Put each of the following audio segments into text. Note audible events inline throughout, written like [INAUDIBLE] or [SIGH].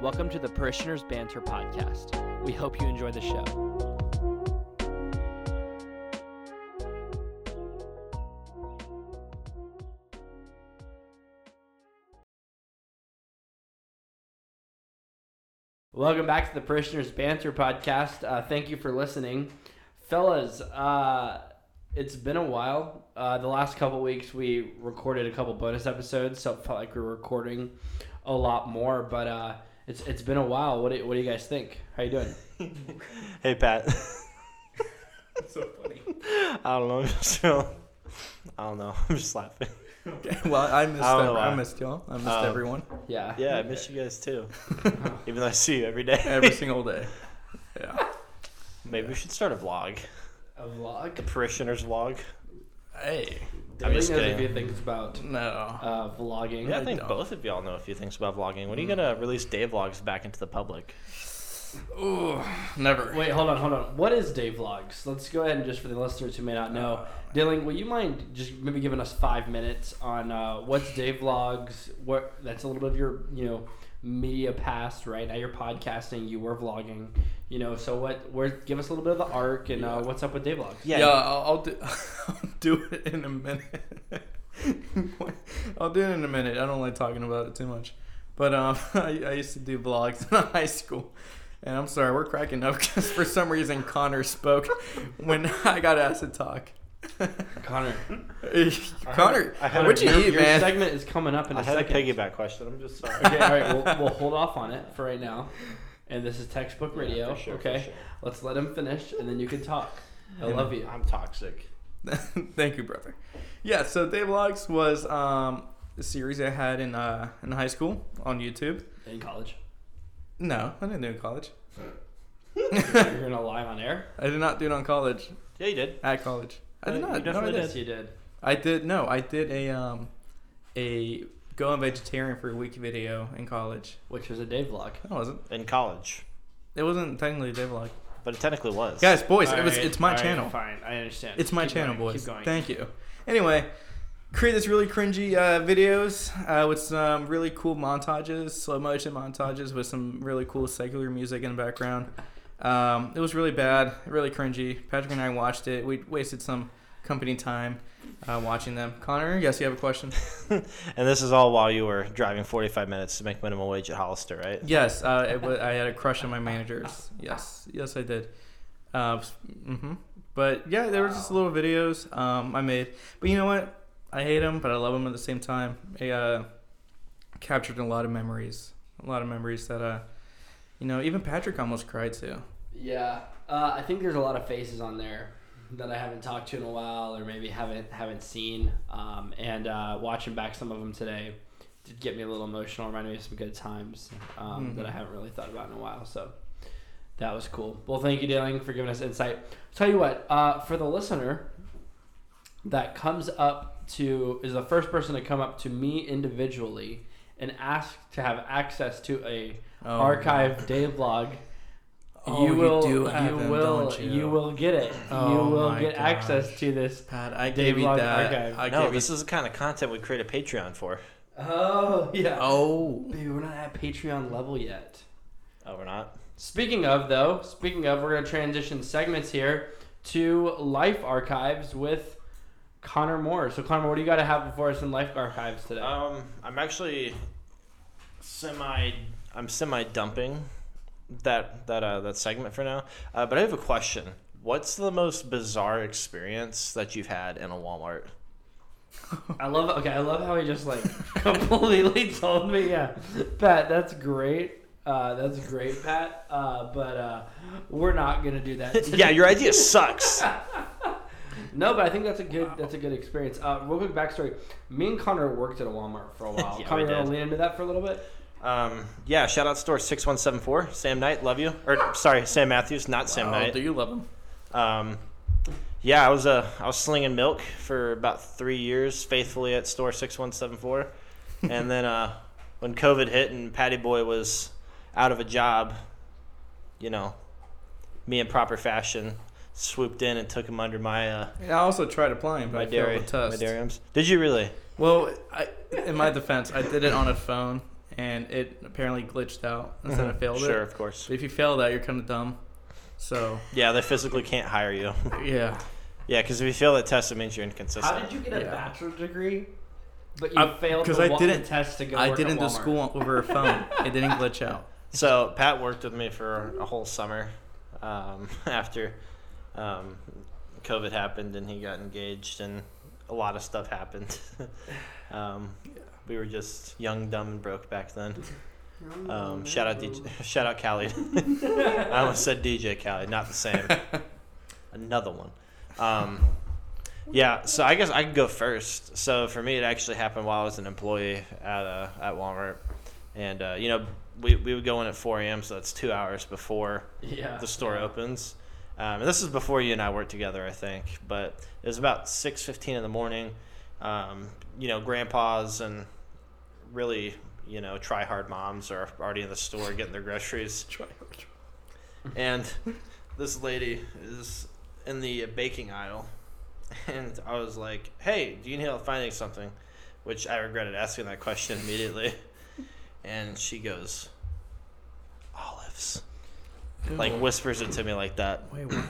Welcome to the Parishioners Banter Podcast. We hope you enjoy the show. Welcome back to the Parishioners Banter Podcast. Uh, thank you for listening. Fellas, uh, it's been a while. Uh, the last couple weeks we recorded a couple bonus episodes, so it felt like we were recording a lot more. But uh, it's it's been a while. What do, what do you guys think? How you doing? [LAUGHS] Hey Pat. so funny. I don't know. I'm just I don't know. [LAUGHS] I'm just laughing. Okay. Well, I missed. I don't know ev- I, missed y'all. I missed Um, everyone. Yeah. Yeah, I miss you guys too. [LAUGHS] Even though I see you every day. Every single day. Yeah. Maybe we should start a vlog. A vlog. The parishioners vlog. Hey. I'm Dylan just knows a few things about No. uh, vlogging. Yeah, I I think don't. both of y'all know a few things about vlogging. When are you gonna release day vlogs back into the public? Ooh, never. Wait, hold on, hold on. What is day Vlogs? Let's go ahead and just for the listeners who may not know, Dylan, will you mind just maybe giving us five minutes on uh, what's day Vlogs? What that's a little bit of your you know media past, right? Now you're podcasting, you were vlogging, you know. So what? Where? Give us a little bit of the arc and uh, what's up with Dave Vlogs? Yeah, I'll, I'll do. [LAUGHS] I'll do it in a minute. [LAUGHS] I'll do it in a minute. I don't like talking about it too much, but um, [LAUGHS] I, I used to do vlogs in high school, and I'm sorry we're cracking up because for some reason Connor spoke when I got asked to talk. Connor, Connor, I had what'd you your, eat, your man? segment is coming up in a I had a piggyback question. I'm just sorry. Okay, all right, we'll, we'll hold off on it for right now. And this is textbook Yeah, radio. for sure, for okay, sure. let's let him finish, and then you can talk. I love you. I'm toxic. [LAUGHS] Thank you, brother. Yeah, so Dave Vlogs was um, a series I had in uh, in high school on YouTube. In college, No, I didn't do it in college. you're [LAUGHS] gonna live on air. I did not do it on college. Yeah, you did. At college, I did Uh, not. you definitely no, I did. Yes, you did. I did. No, I did a um, a going vegetarian for a week video in college. Which was a day vlog. No, it wasn't. In college, It wasn't technically a Dave Vlog. but it technically was. Guys, boys, it was. Alright, It's my alright, channel. Fine, I understand. It's my Keep channel, going, boys. Keep going. Thank you. Anyway, create this really cringy uh, videos uh, with some really cool montages, slow motion montages with some really cool secular music in the background. Um, it was really bad, really cringy. Patrick and I watched it. We wasted some company time uh, watching them. Connor, yes, you have a question? [LAUGHS] and this is all while you were driving 45 minutes to make minimum wage at Hollister, right? Yes, uh, it wa I had a crush on my managers. Yes, yes, I did. Uh, hmm But yeah, there were just little videos um, I made. But you know what? I hate them, but I love them at the same time. They uh, captured a lot of memories. A lot of memories that, uh, you know, even Patrick almost cried too. Yeah, uh, I think there's a lot of faces on there that I haven't talked to in a while, or maybe haven't haven't seen. Um, and uh, watching back some of them today did get me a little emotional. Reminded me of some good times um, that I haven't really thought about in a while. So that was cool. Well, thank you, Dylan, for giving us insight. Tell you what, uh, for the listener that comes up to is the first person to come up to me individually and ask to have access to a Oh, archive day vlog Oh, you you will do you, them, will don't you? will get it you Oh will my get access to this Pat, I Dave gave you that. archive. I no, gave this you... is the kind of content we create a Patreon for. oh yeah Oh. Baby, we're not at patreon level yet Oh, we're not. speaking of though speaking of we're going to transition segments here to life archives with connor moore so connor what do you got to have before us in life archives today Um, I'm actually semi. I'm semi dumping that that uh, that segment for now. Uh, but I have a question. What's the most bizarre experience that you've had in a Walmart? i love okay i love how he just like [LAUGHS] completely told me yeah pat that's great uh, that's great, Pat. Uh, but uh, we're not gonna do that. [LAUGHS] yeah, your idea sucks. [LAUGHS] No, but I think that's a good that's a good experience. Uh, real quick backstory: Me and Connor worked at a Walmart for a while. Yeah, Connor, we you want did. to lean into that for a little bit? Um, yeah, shout out store six one seven four. Sam Knight, love you. Or sorry, Sam Matthews, not Sam Oh, Knight. do you love him? Um, yeah, I was uh, I was slinging milk for about three years faithfully at store six one seven four, [LAUGHS] and then uh, when COVID hit and Patty Boy was out of a job, you know, me in proper fashion swooped in and took him under my uh, Yeah, I also tried applying, but my I failed dairy the my test. dariums. Did you really? Well, I, in my defense, I did it on a phone, and it apparently glitched out instead of failed Mm-hmm. Sure, of course. But if you fail that, you're kind of dumb. So Yeah, they physically can't hire you. [LAUGHS] yeah, Yeah, because if you fail that test, it means you're inconsistent. How did you get a Yeah. bachelor's degree? But you I- failed 'cause the, I wa- didn't- the test to go I work didn't do Walmart. school over a phone. [LAUGHS] it didn't glitch out. So Pat worked with me for a whole summer um, [LAUGHS] after um, COVID happened and he got engaged and a lot of stuff happened. um, we were just young, dumb, and broke back then. [LAUGHS] Um, shout out DJ, [LAUGHS] shout out Khaled. [LAUGHS] I almost said DJ Khaled, not the same. Another one. Um, yeah, so I guess I could go first. So for me, it actually happened while I was an employee at uh, at Walmart, and uh, you know we, we would go in at 4 a.m. So that's two hours before Yeah. the store opens. Um, and this is before you and I worked together, I think. But it was about 6:15 in the morning. Um, you know, grandpas and really you know try hard moms are already in the store getting their groceries. [LAUGHS] And this lady is in the baking aisle, and I was like, "Hey, do you need help finding something?" Which I regretted asking that question [LAUGHS] immediately. And she goes, "Olives." Like whispers it to me like that, Wait, why?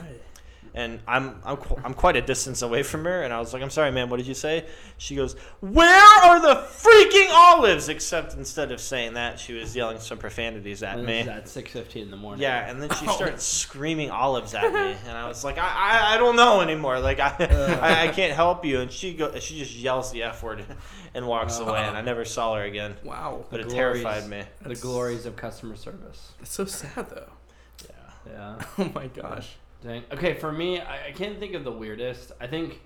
And I'm I'm qu- I'm quite a distance away from her, and I was like, "I'm sorry, ma'am. What did you say?" She goes, "Where are the freaking olives?" Except instead of saying that, she was yelling some profanities at me. this at six fifteen in the morning. Yeah, and then she [LAUGHS] Oh. started screaming olives at me, and I was [LAUGHS] like, I, I, I don't know anymore. Like I, I, I can't help you. And she go, she just yells the f word, and walks away. And I never saw her again. Wow, But it glories. terrified me. The glories of customer service. that's so sad though. Yeah. Yeah. [LAUGHS] Oh my gosh. Dang. Okay, for me, I, I can't think of the weirdest. I think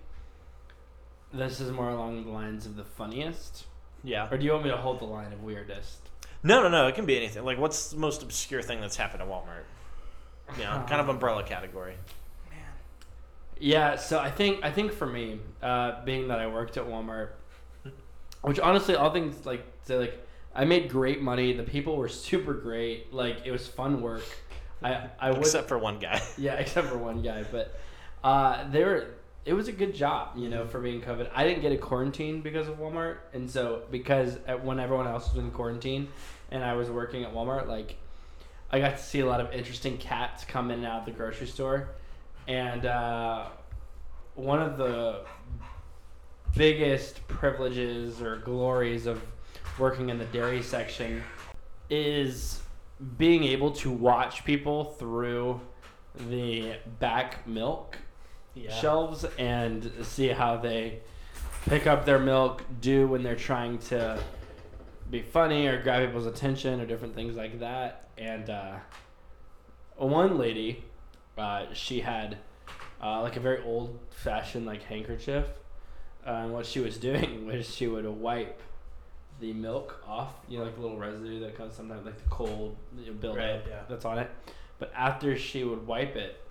this is more along the lines of the funniest. Yeah. Or do you want me to hold the line of weirdest? No, no, no. It can be anything. Like, what's the most obscure thing that's happened at Walmart? You know, kind of [LAUGHS] umbrella category. Man. Yeah, so I think I think for me, uh, being that I worked at Walmart, which honestly, all things like so like I made great money. The people were super great. Like it was fun work. I I would Except for one guy. [LAUGHS] yeah, except for one guy, but uh, they were. It was a good job, you know, for being COVID. I didn't get a quarantine because of Walmart, and so because at, when everyone else was in quarantine, and I was working at Walmart, like I got to see a lot of interesting cats come in and out of the grocery store, and uh, one of the biggest privileges or glories of working in the dairy section is being able to watch people through the back milk shelves and see how they pick up their milk, do when they're trying to be funny or grab people's attention or different things like that. And uh, one lady, uh, she had uh, like a very old fashioned like handkerchief. Uh, and what she was [LAUGHS] doing was she would wipe the milk off, you know, like the little residue that comes sometimes, like the cold you know, buildup Right, yeah. that's on it. But after she would wipe it,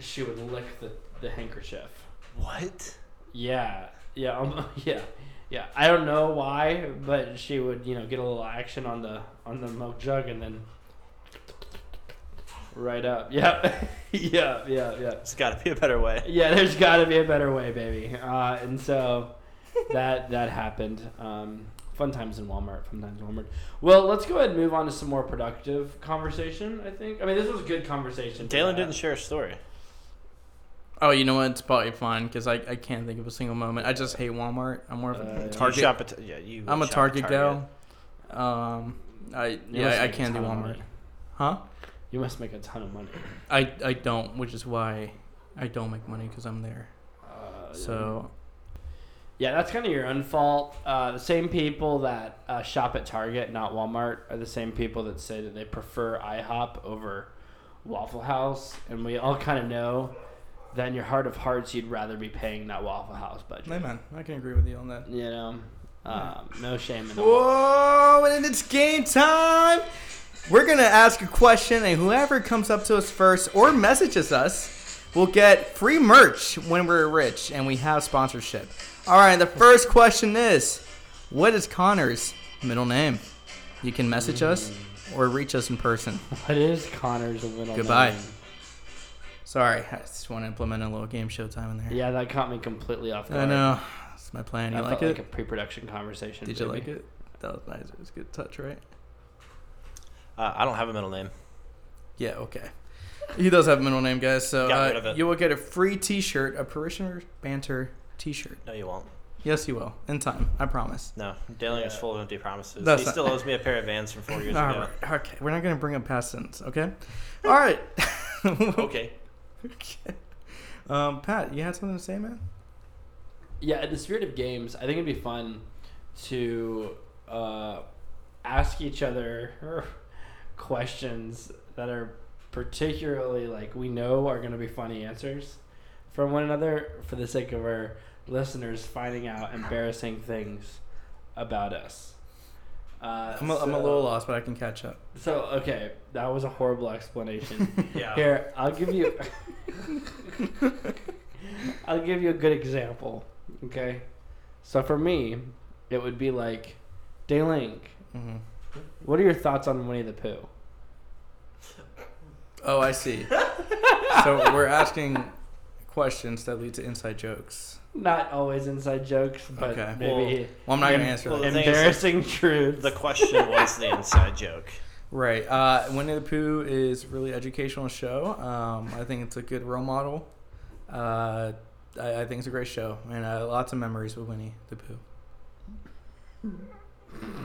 she would lick the, the handkerchief. What? Yeah, yeah, um, [LAUGHS] yeah, yeah. I don't know why, but she would, you know, get a little action on the on the milk jug and then right up. [LAUGHS] Yep, [LAUGHS] yeah, yeah, yeah. There's got to be a better way. Yeah, there's got to be a better way, baby. Uh, and so that that happened. Um, fun times in Walmart. Fun times in Walmart. Well, let's go ahead and move on to some more productive conversation. I think. I mean, this was a good conversation. to Deyling didn't share a story. Oh, you know what? It's probably fine because I, I can't think of a single moment. I just hate Walmart. I'm more of a Uh, yeah. You Target. shop at, yeah, you I'm a shop Target gal. Um, I You yeah, I make can't do Walmart. Huh? You must make a ton of money. I I don't, which is why I don't make money because I'm there. Uh, So Yeah, that's kind of your own fault. Uh, the same people that uh, shop at Target, not Walmart, are the same people that say that they prefer IHOP over Waffle House, and we all kind of know that in your heart of hearts, you'd rather be paying that Waffle House budget. hey man, I can agree with you on that. You know, um, no shame in it. Whoa! And it's game time. We're gonna ask a question, and whoever comes up to us first or messages us will get free merch when we're rich and we have sponsorship. All right. The first question is, what is Connor's middle name? You can message us or reach us in person. What is Connor's middle Goodbye. name? Goodbye. Sorry, I just want to implement a little game show time in there. Yeah, that caught me completely off guard. I know. That's my plan. You That like felt it? like a pre-production conversation. Did you like it? That was nice. It was a good touch, right? Uh, I don't have a middle name. Yeah, okay. He does have a middle name, guys. So Got rid uh, of it. you will get a free T-shirt, a Parishioner Banter T-shirt. No, you won't. Yes, you will. In time, I promise. No, Deyling is full of empty promises. That's he not- still owes me a pair of Vans from four years [LAUGHS] All ago. right. Okay. We're not gonna bring up past sins. Okay. All right. [LAUGHS] Okay. okay. Um, Pat, you had something to say, man? Yeah, in the spirit of games, I think it'd be fun to uh, ask each other [LAUGHS] questions that are particularly like we know are going to be funny answers from one another for the sake of our listeners finding out embarrassing things about us. Uh, I'm a, I'm a little lost, but I can catch up. So okay, that was a horrible explanation. [LAUGHS] Yeah. Here, I'll give you. [LAUGHS] I'll give you a good example. Okay, so for me, it would be like, Deyling, hmm what are your thoughts on Winnie the Pooh? Oh, I see. so we're asking questions that lead to inside jokes. Not always inside jokes, but Okay. maybe Well, I'm not gonna em- answer well, that. the thing is, embarrassing truths. The [LAUGHS] question was the inside joke. Right. Uh, Winnie the Pooh is a really educational show. Um, I think it's a good role model. Uh, I, I think it's a great show, and uh, lots of memories with Winnie the Pooh.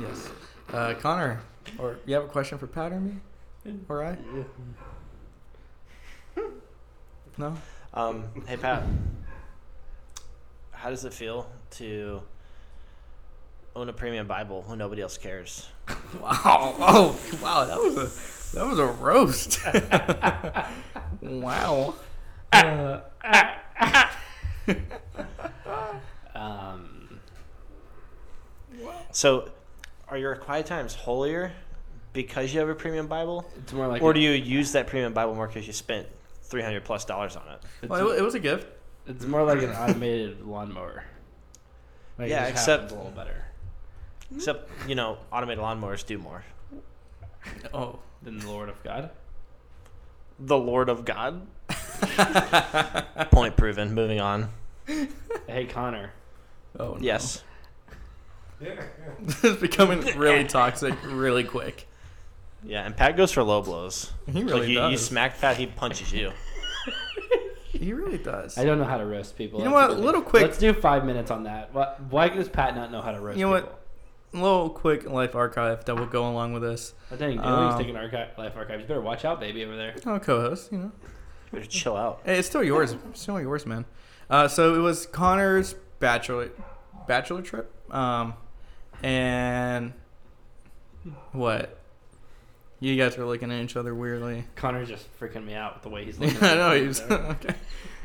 Yes. Uh, Connor, or you have a question for Pat or me? Or I? No. Um, hey Pat, how does it feel to own a premium Bible when nobody else cares? [LAUGHS] Wow! Oh, wow! That was a that was a roast. [LAUGHS] wow. Uh, [LAUGHS] um, So, are your quiet times holier because you have a premium Bible, it's more like or do you use that premium Bible more because you spent three hundred plus dollars on it? it's, Well, it, it was a gift. it's more like an automated lawnmower. Like, it Yeah, just except- happens a little better Except, you know, automated lawnmowers do more. Oh. than the Lord of God. The Lord of God. [LAUGHS] Point proven. Moving on. Hey Connor, Oh. No. Yes. [LAUGHS] this is becoming really toxic really quick. Yeah, and Pat goes for low blows. He like really you, you does. smack Pat, he punches you. [LAUGHS] He really does. I don't know how to roast people. You know That's what? a Little quick- Let's do five minutes on that. Why does Pat not know how to roast You know what? A little quick life archive that will go along with this. I think Deyling's Um, taking archi- life archive. You better watch out, baby, over there. Oh, co-host, you know. You Better chill out. Hey, it's still yours. It's still yours, man. Uh, so it was Connor's bachelor bachelor trip. Um, and what? You guys were looking at each other weirdly. Connor's just freaking me out with the way he's I [LAUGHS] looking. at know me. he was okay.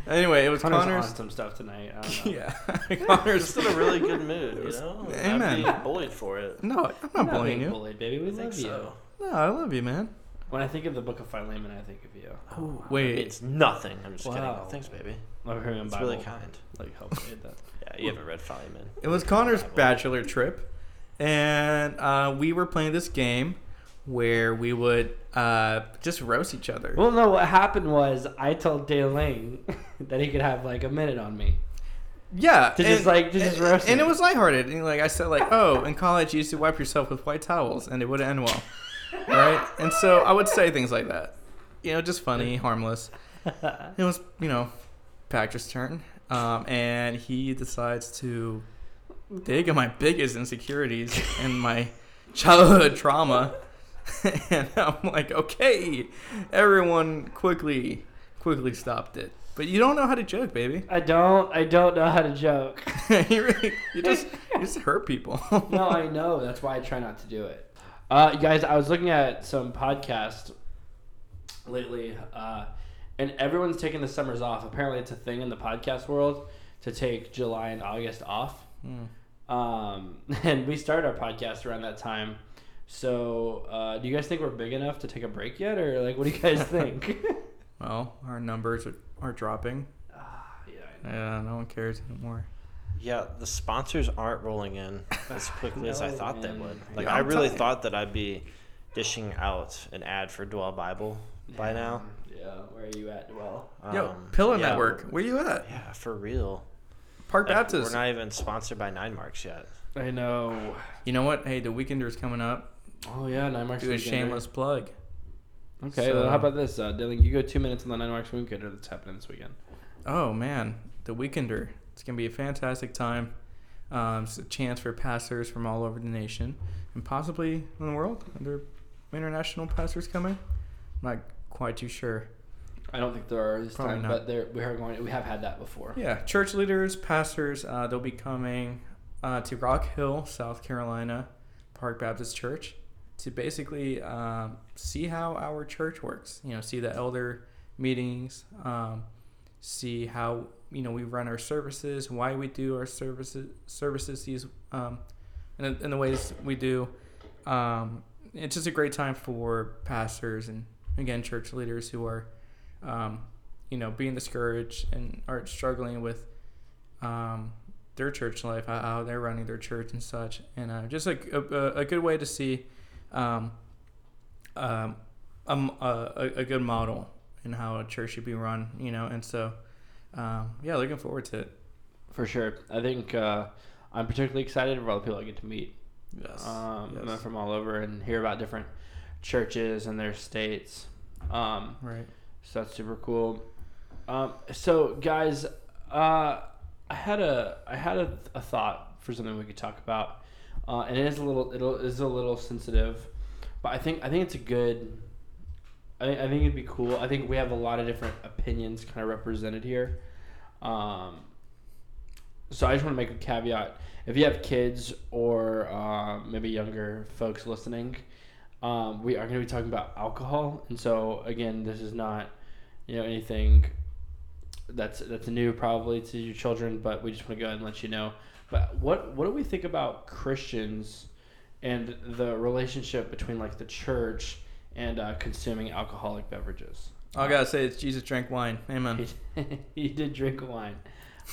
Anyway, it was Connor's, Connor's. on some stuff tonight. I don't know. [LAUGHS] yeah, [LAUGHS] Connor's. Just in a really good mood, you know? Amen. I'm being bullied for it. No, I'm I'm not not bullying being you. bullied, baby. We I think love you. so. No, I love you, man. When I think of the Book of Philemon, I think of you. Oh, wait. it's nothing. I'm just Wow. kidding. Thanks, baby. Love hearing It's Bible. really kind. Like help me with that. Yeah, you haven't read Philemon. It was Connor's Bible. bachelor trip, and uh, we were playing this game where we would uh, just roast each other. Well, no. What happened was I told Deyling [LAUGHS] that he could have like a minute on me. Yeah, To just, like- to just and, roast and it was lighthearted. And like I said, like, oh, in college you used to wipe yourself with white towels, and it would end well, [LAUGHS] right? And so I would say things like that, you know, just funny, [LAUGHS] harmless. It was, you know, Patrick's turn, um, and he decides to dig at my biggest insecurities and my childhood trauma, [LAUGHS] and I'm like, okay, everyone, quickly, quickly stopped it. But you don't know how to joke, baby. I don't. I don't know how to joke. [LAUGHS] you really, you [LAUGHS] just, you just hurt people. no, I know. That's why I try not to do it. Uh, you guys, I was looking at some podcasts lately, uh, and everyone's taking the summers off. Apparently, it's a thing in the podcast world to take July and August off. Hmm. Um, and we started our podcast around that time. So, uh, do you guys think we're big enough to take a break yet, or like, what do you guys [LAUGHS] think? [LAUGHS] Well, our numbers are, are dropping. Ah, yeah, I know. Yeah, no one cares anymore. Yeah, the sponsors aren't rolling in as [LAUGHS] quickly as I No, thought they would. Like, Yeah, I really telling thought that I'd be dishing out an ad for Dwell Bible by now. Yeah, where are you at? Well, Yo, Um, Pillar yeah, Network, where are you at? Yeah, for real. Park Like, Baptist. We're not even sponsored by Nine Marks yet. I know. You know what? Hey, the weekender is coming up. Oh yeah, nine marks. Do a shameless plug. Okay, So- well, how about this, uh, Dylan? You go two minutes on the nine marks weekender that's happening this weekend. Oh man, the Weekender. It's gonna be a fantastic time. Um, it's a chance for pastors from all over the nation and possibly in the world. Are there international pastors coming? I'm not quite too sure. I don't think there are this Probably time, not. but there we are going. We have had that before. Yeah, church leaders, pastors, uh, they'll be coming uh, to Rock Hill, South Carolina, Park Baptist Church, to basically um, see how our church works. You know, see the elder meetings, um, see how you know we run our services, why we do our services, services these, um, and in the ways we do. Um, it's just a great time for pastors and again church leaders who are um, you know, being discouraged and are struggling with um, their church life, how, how they're running their church and such, and uh, just like a, a, a good way to see um, um, um, a, a good model in how a church should be run, you know, and so um, yeah, looking forward to it. For sure. I think uh, I'm particularly excited for all the people I get to meet Yes, um, yes. from all over and hear about different churches and their states. Um, right. so that's super cool. Um, so guys, uh, I had a I had a, a thought for something we could talk about, uh, and it is a little it is a little sensitive, but I think I think it's a good. I I think it'd be cool. I think we have a lot of different opinions kind of represented here. Um, so I just want to make a caveat. If you have kids or um, maybe younger folks listening, um, we are going to be talking about alcohol. And so again, this is not, you know, anything that's that's new probably to your children, but we just want to go ahead and let you know. But what what do we think about Christians and the relationship between like the church and uh, consuming alcoholic beverages? I gotta say, it's Jesus drank wine. Amen. he, [LAUGHS] he did drink wine.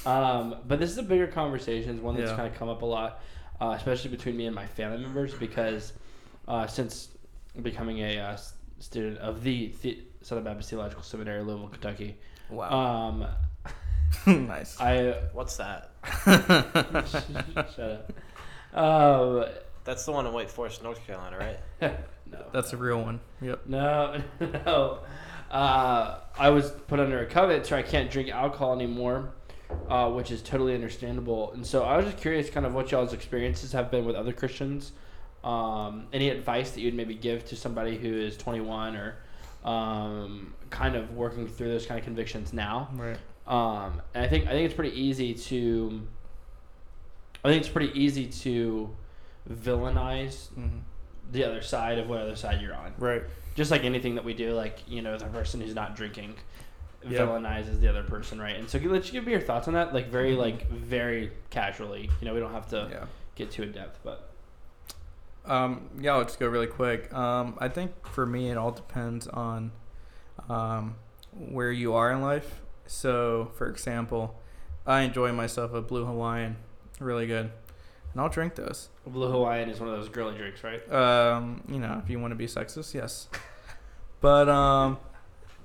Um, but this is a bigger conversation, it's one that's Yeah. kind of come up a lot, uh, especially between me and my family members, because uh, since becoming a uh, student of the, the Southern Baptist Theological Seminary, Louisville, Kentucky, Wow. um, [LAUGHS] nice. I What's that? [LAUGHS] shut up. Um, That's the one in Wake Forest, North Carolina, right? [LAUGHS] no, That's a real one. Yep. No, no. Uh, I was put under a covenant, so I can't drink alcohol anymore, uh, which is totally understandable. And so I was just curious, kind of what y'all's experiences have been with other Christians. Um, any advice that you'd maybe give to somebody who is 21 or um, kind of working through those kind of convictions now? Right. Um, and I think I think it's pretty easy to. I think it's pretty easy to villainize hmm the other side of what other side you're on Right. just like anything that we do, like you know, the person who's not drinking Yeah. villainizes the other person, right? And so, let's give me your thoughts on that, like very, Mhm. like very casually. You know, we don't have to Yeah. get too in depth, but Um, yeah, I'll just go really quick. Um, I think for me, it all depends on um, where you are in life. So, for example, I enjoy myself a Blue Hawaiian, really good, and I'll drink those. Blue Hawaiian is one of those girly drinks, right? Um, you know, if you want to be sexist, yes. But um,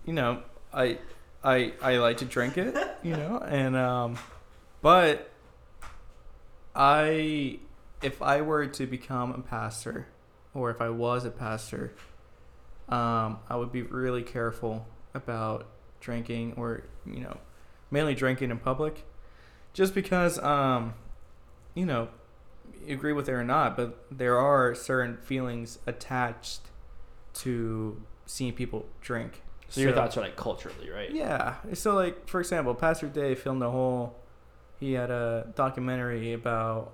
you know, I I I like to drink it, you know, and um, but I if I were to become a pastor, or if I was a pastor, um, I would be really careful about drinking, or you know, mainly drinking in public, just because um, you know, you agree with it or not, but there are certain feelings attached to seeing people drink. So, your thoughts are like culturally, right? Yeah. So, like, for example, Pastor Dave filmed a whole. He had a documentary about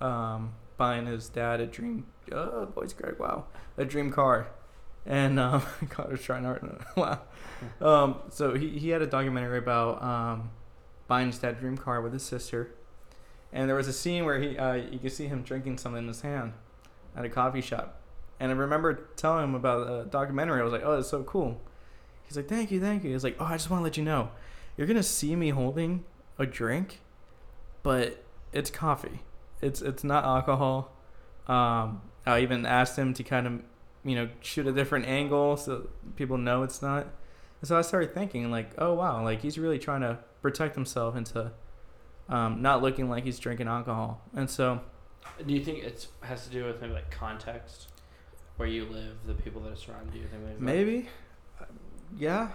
um, buying his dad a dream. Oh, boys, crack! Wow, a dream car, and um, [LAUGHS] God was trying to. [LAUGHS] wow. Um, so he he had a documentary about um, buying his dad dream car with his sister, and there was a scene where he uh, you could see him drinking something in his hand at a coffee shop, and I remember telling him about the documentary. I was like, oh, that's so cool. He's like, thank you, thank you. He's like, oh, I just want to let you know, you're gonna see me holding a drink, but it's coffee. It's it's not alcohol. Um, I even asked him to kind of, you know, shoot a different angle so people know it's not. And so I started thinking like, oh wow, like he's really trying to protect himself into um, not looking like he's drinking alcohol. And so Do you think it has to do with maybe like context, where you live, the people that surround you? Maybe. Maybe. Uh, Yeah.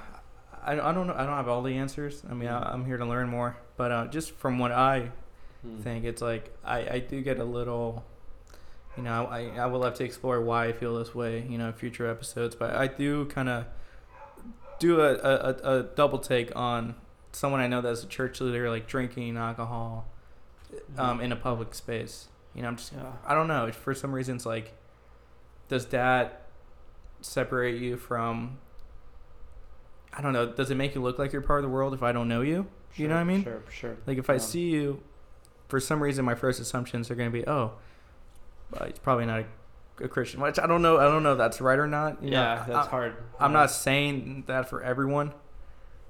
I, I don't know. I don't have all the answers. I mean, I, I'm here to learn more. But uh, just from what I Hmm. think, it's like I, I do get a little. You know, I, I will have to explore why I feel this way. You know, in future episodes. But I do kind of do a, a, a- double take on someone I know that's a church leader, like drinking alcohol, um, in a public space. You know, I'm just Yeah. I don't know. For some reason, it's like, does that separate you from? I don't know. Does it make you look like you're part of the world if I don't know you? You know what I mean? Sure, sure. Like if I Um, see you, for some reason, my first assumptions are going to be, oh, well, he's probably not a, a Christian. Which I don't know. I don't know if that's right or not. You know, Yeah, that's I, hard. I'm Yeah. not saying that for everyone.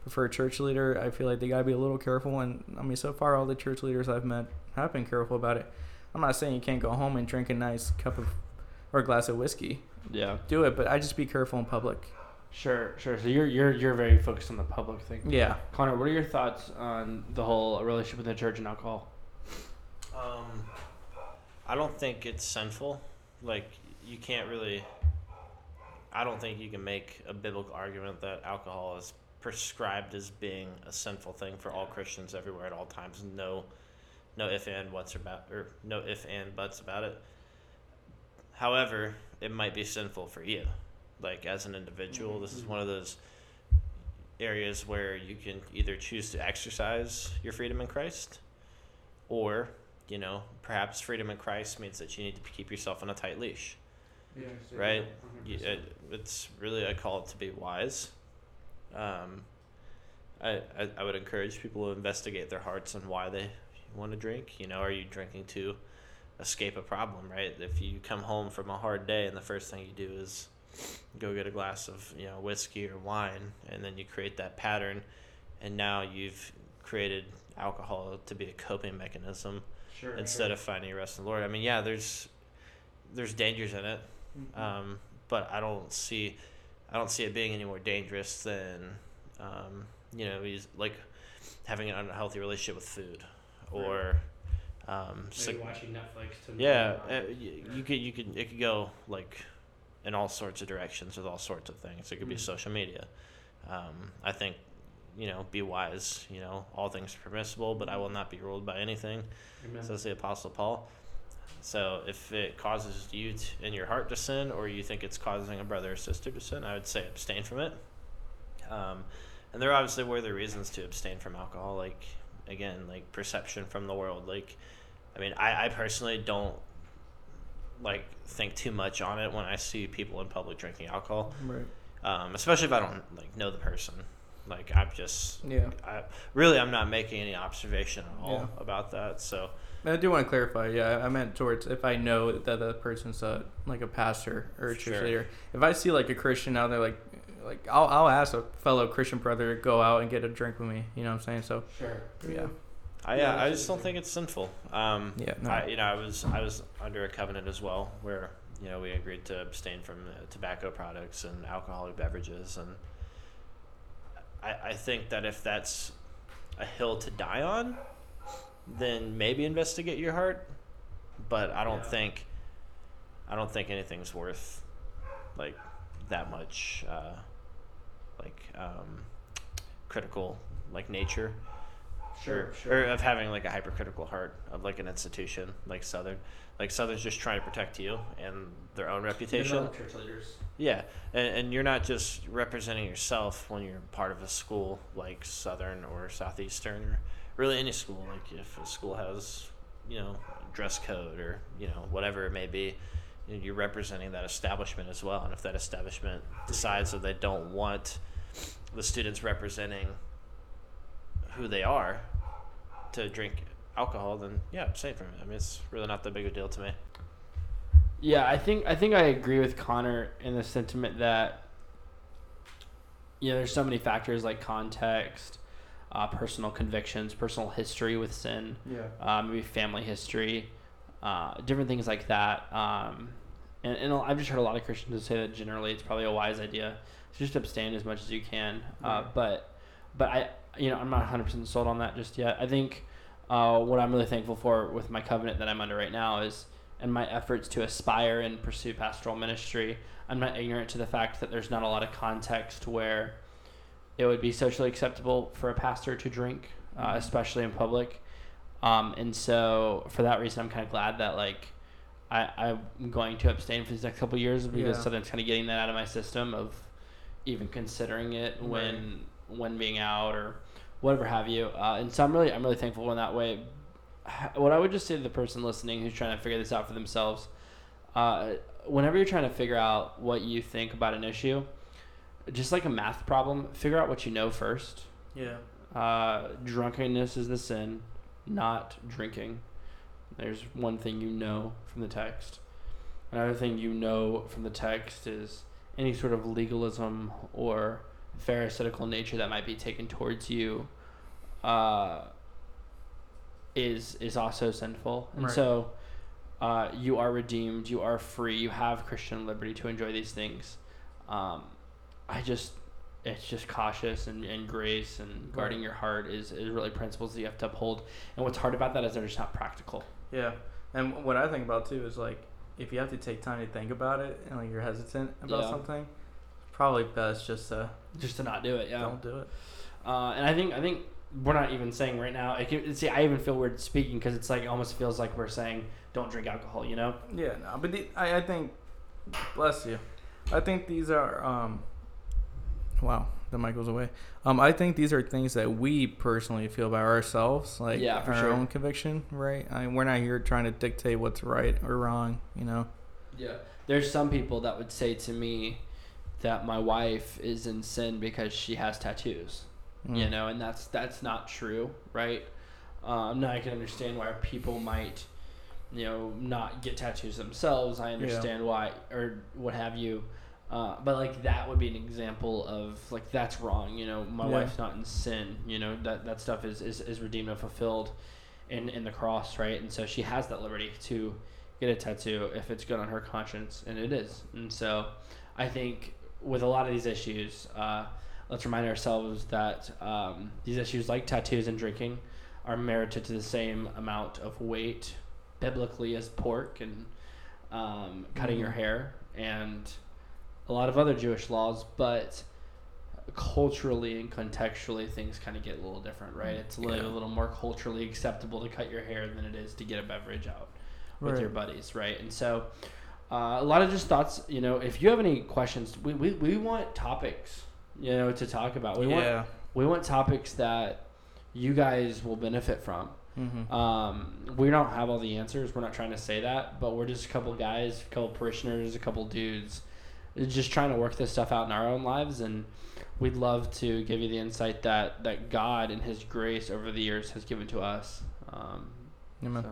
But for a church leader, I feel like they gotta be a little careful. And I mean, so far, all the church leaders I've met have been careful about it. I'm not saying you can't go home and drink a nice cup of or a glass of whiskey. Yeah. Do it, but I just be careful in public. Sure, sure. So you're you're you're very focused on the public thing. Yeah. Connor, what are your thoughts on the whole relationship with the church and alcohol? Um, I don't think it's sinful. Like you can't really. I don't think you can make a biblical argument that alcohol is prescribed as being a sinful thing for all Christians everywhere at all times. No, no if and what's about or no if and buts about it. However, it might be sinful for you, like as an individual. This is mm-hmm. one of those areas where you can either choose to exercise your freedom in Christ, or you know, perhaps freedom in Christ means that you need to keep yourself on a tight leash. Right. You, it, it's really a call to be wise. Um, I, I I would encourage people to investigate their hearts and why they want to drink. You know, are you drinking to escape a problem? Right. If you come home from a hard day and the first thing you do is go get a glass of you know whiskey or wine, and then you create that pattern, and now you've created alcohol to be a coping mechanism Sure. instead of finding rest in the Lord. I mean, yeah, there's there's dangers in it, um, but I don't see I don't see it being any more dangerous than um, you know he's like having an unhealthy relationship with food or um, watching Netflix. To yeah, uh, y- you could you could it could go like in all sorts of directions with all sorts of things. It could be Mhm. social media. Um, I think you know be wise. You know all things are permissible, but I will not be ruled by anything says the apostle paul. So if it causes you to, in your heart to sin or you think it's causing a brother or sister to sin i would say abstain from it. Um, and there obviously were the reasons to abstain from alcohol like again like perception from the world. Like i mean i, I personally don't like think too much on it when i see people in public drinking alcohol. Right. um, especially if i don't like know the person like i'm just Yeah. I, really i'm not making any observation at all Yeah. about that so I do want to clarify. Yeah, I meant towards if I know that the person's a like a pastor or a church Sure. leader. If I see like a Christian out there, like like I'll I'll ask a fellow Christian brother to go out and get a drink with me. You know what I'm saying? So Sure. yeah, I, Yeah, yeah, I just don't think it's sinful. Um, yeah, no. I, you know, I was I was under a covenant as well, where you know we agreed to abstain from uh, tobacco products and alcoholic beverages, and I, I think that if that's a hill to die on, then maybe investigate your heart. But I don't Yeah. think I don't think anything's worth like that much uh, like um, critical like nature Sure. Sure. or of having like a hypercritical heart of like an institution like Southern. Like Southern's just trying to protect you and their own reputation. church leaders. Yeah, and, and you're not just representing yourself when you're part of a school like Southern or Southeastern or really any school. Like if a school has, you know, dress code or you know whatever it may be, you're representing that establishment as well. And if that establishment decides that they don't want the students representing who they are to drink alcohol, then yeah, same for me. I mean, it's really not that big a deal to me. Yeah, I think I think I agree with Connor in the sentiment that you know there's so many factors like context, uh, personal convictions, personal history with sin, yeah, uh, maybe family history, uh, different things like that. Um, and, and I've just heard a lot of Christians say that generally it's probably a wise idea to just abstain as much as you can. Uh, Right. but but I you know I'm not 100 percent sold on that just yet. I think uh, what I'm really thankful for with my covenant that I'm under right now is and my efforts to aspire and pursue pastoral ministry, I'm not ignorant to the fact that there's not a lot of context where it would be socially acceptable for a pastor to drink, uh, especially in public. Um, and so for that reason, I'm kind of glad that like I, I'm going to abstain for these next couple of years because Yeah. so that's kind of getting that out of my system of even considering it when when being out or whatever have you. Uh, and so I'm really I'm really thankful in that way. What I would just say to the person listening who's trying to figure this out for themselves, uh, whenever you're trying to figure out what you think about an issue, just like a math problem, figure out what you know first. Yeah. Uh, drunkenness is the sin, not drinking. There's one thing you know from the text. Another thing you know from the text is any sort of legalism or pharisaical nature that might be taken towards you uh, is is also sinful. And Right. so uh, you are redeemed, you are free, you have Christian liberty to enjoy these things. Um, I just it's just cautious and, and grace and guarding Right. your heart is, is really principles that you have to uphold. And what's hard about that is they're just not practical. Yeah. And what I think about too is like if you have to take time to think about it and like you're hesitant about Yeah. something, probably best just to Just to not do it, yeah. don't do it. Uh, and I think I think we're not even saying right now. I can see. I even feel weird speaking because it's like it almost feels like we're saying don't drink alcohol. You know? Yeah, no, but the, I, I think, bless you. I think these are, um, wow, the mic goes away. Um, I think these are things that we personally feel about ourselves, like Yeah, for our sure. own conviction, right? I, we're not here trying to dictate what's right or wrong, you know? Yeah. There's some people that would say to me that my wife is in sin because she has tattoos. you Mm. know and that's that's not true right um now i can understand why people might you know not get tattoos themselves i understand why or what have you uh, but like that would be an example of like that's wrong you know my Yeah. wife's not in sin you know that that stuff is is, is redeemed and fulfilled in in the cross right and so she has that liberty to get a tattoo if it's good on her conscience and it is and so i think with a lot of these issues uh, let's remind ourselves that um, these issues like tattoos and drinking are merited to the same amount of weight biblically as pork and um, cutting your Mhm. hair and a lot of other Jewish laws, but culturally and contextually things kind of get a little different, right? It's a little, Yeah. a little more culturally acceptable to cut your hair than it is to get a beverage out with your buddies, right? And so uh, a lot of just thoughts, you know, if you have any questions, we, we, we want topics, you know, to talk about. We want we want topics that you guys will benefit from. Mm-hmm. Um, we don't have all the answers. We're not trying to say that, but we're just a couple guys, a couple parishioners, a couple dudes, just trying to work this stuff out in our own lives. And we'd love to give you the insight that that God and His grace over the years has given to us. Um, Amen. so,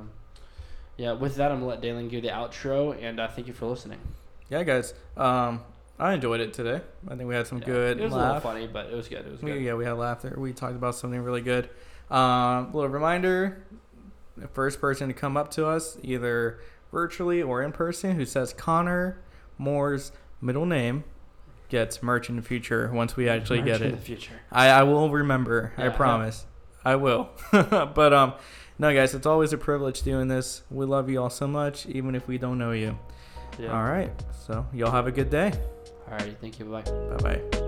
yeah. With that, I'm gonna let Deyling give the outro, and uh, thank you for listening. Yeah, guys. Um, I enjoyed it today. I think we had some Yeah. good It was a little funny, but it was good. It was We, good. yeah, we had laughter. We talked about something really good. Um, little reminder: the first person to come up to us, either virtually or in person, who says Connor Moore's middle name, gets merch in the future. Once we actually Merch get in it, the future. I, I will remember. Yeah, I yeah. promise. I will. [LAUGHS] but um, no, guys, it's always a privilege doing this. We love you all so much, even if we don't know you. Yeah. All right. So y'all have a good day. All right. Thank you. Bye. Bye bye.